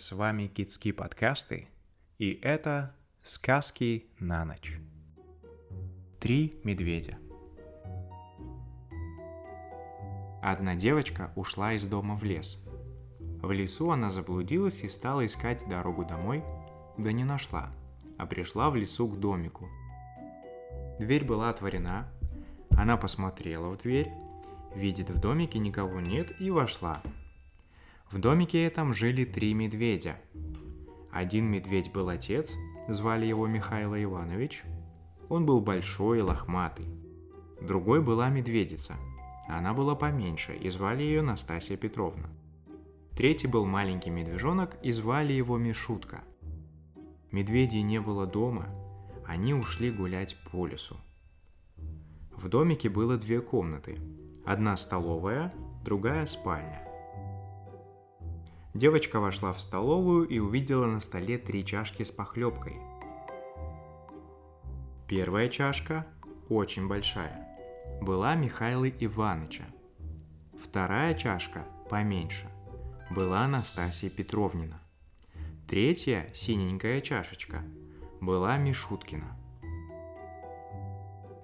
С вами Китские подкасты, и это «Сказки на ночь». Три медведя. Одна девочка ушла из дома в лес. В лесу она заблудилась и стала искать дорогу домой, да не нашла, а пришла в лесу к домику. Дверь была отворена, она посмотрела в дверь, видит в домике никого нет и вошла – в домике этом жили три медведя. Один медведь был отец, звали его Михаил Иванович. Он был большой и лохматый. Другой была медведица. Она была поменьше, и звали ее Настасья Петровна. Третий был маленький медвежонок, и звали его Мишутка. Медведей не было дома, они ушли гулять по лесу. В домике было две комнаты. Одна столовая, другая спальня. Девочка вошла в столовую и увидела на столе три чашки с похлебкой. Первая чашка, очень большая, была Михаила Иваныча. Вторая чашка, поменьше, была Анастасия Петровнина. Третья, синенькая чашечка, была Мишуткина.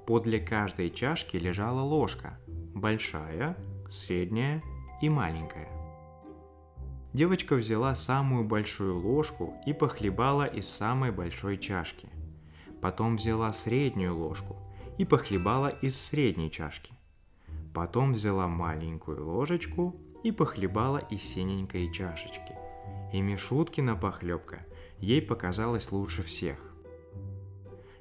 Подле каждой чашки лежала ложка, большая, средняя и маленькая. Девочка взяла самую большую ложку и похлебала из самой большой чашки. Потом взяла среднюю ложку и похлебала из средней чашки. Потом взяла маленькую ложечку и похлебала из синенькой чашечки. И Мишуткина похлебка ей показалась лучше всех.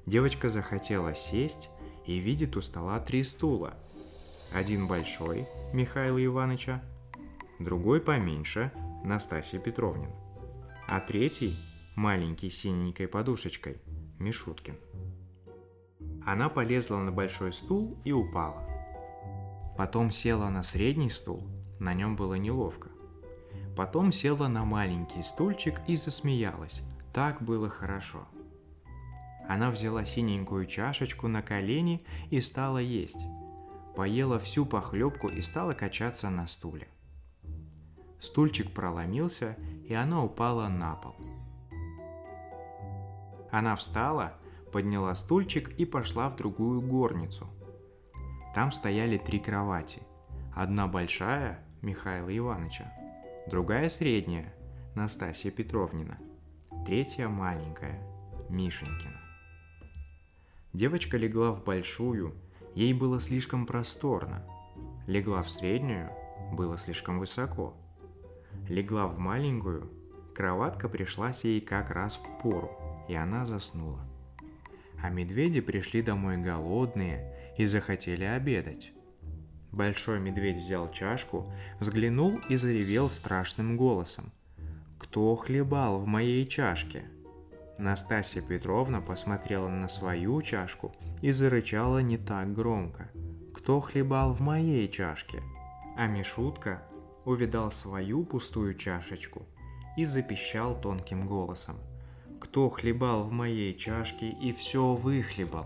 Девочка захотела сесть и видит у стола три стула. Один большой, Михаила Ивановича, другой поменьше, Настасья Петровнин, а третий, маленький синенькой подушечкой, Мишуткин. Она полезла на большой стул и упала. Потом села на средний стул, на нем было неловко. Потом села на маленький стульчик и засмеялась. Так было хорошо. Она взяла синенькую чашечку на колени и стала есть. Поела всю похлебку и стала качаться на стуле. Стульчик проломился, и она упала на пол. Она встала, подняла стульчик и пошла в другую горницу. Там стояли три кровати. Одна большая – Михаила Ивановича, другая средняя – Настасья Петровнина, третья маленькая – Мишенькина. Девочка легла в большую, ей было слишком просторно. Легла в среднюю, было слишком высоко – легла в маленькую, кроватка пришлась ей как раз в пору, и она заснула. А медведи пришли домой голодные и захотели обедать. Большой медведь взял чашку, взглянул и заревел страшным голосом. «Кто хлебал в моей чашке?» Настасья Петровна посмотрела на свою чашку и зарычала не так громко. «Кто хлебал в моей чашке?» А Мишутка увидал свою пустую чашечку и запищал тонким голосом. «Кто хлебал в моей чашке и все выхлебал?»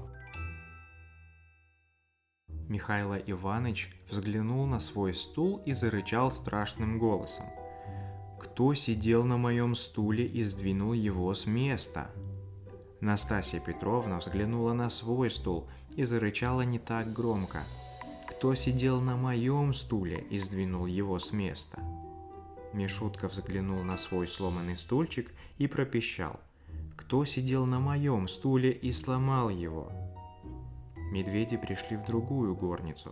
Михайло Иванович взглянул на свой стул и зарычал страшным голосом. «Кто сидел на моем стуле и сдвинул его с места?» Настасья Петровна взглянула на свой стул и зарычала не так громко – кто сидел на моем стуле и сдвинул его с места. Мишутка взглянул на свой сломанный стульчик и пропищал. Кто сидел на моем стуле и сломал его? Медведи пришли в другую горницу.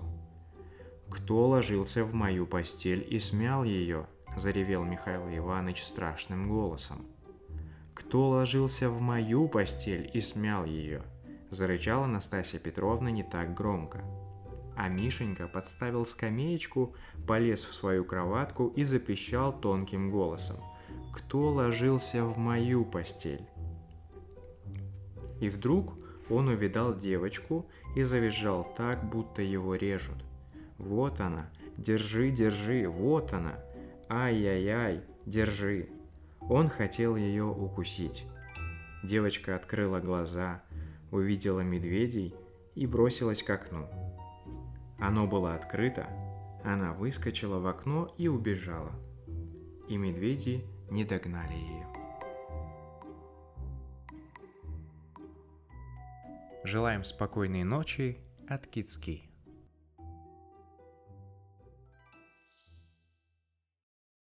Кто ложился в мою постель и смял ее? Заревел Михаил Иванович страшным голосом. Кто ложился в мою постель и смял ее? Зарычала Настасья Петровна не так громко. А Мишенька подставил скамеечку, полез в свою кроватку и запищал тонким голосом. «Кто ложился в мою постель?» И вдруг он увидал девочку и завизжал так, будто его режут. «Вот она! Держи, держи! Вот она! Ай-яй-яй! Держи!» Он хотел ее укусить. Девочка открыла глаза, увидела медведей и бросилась к окну. Оно было открыто, она выскочила в окно и убежала. И медведи не догнали ее. Желаем спокойной ночи от Кицки.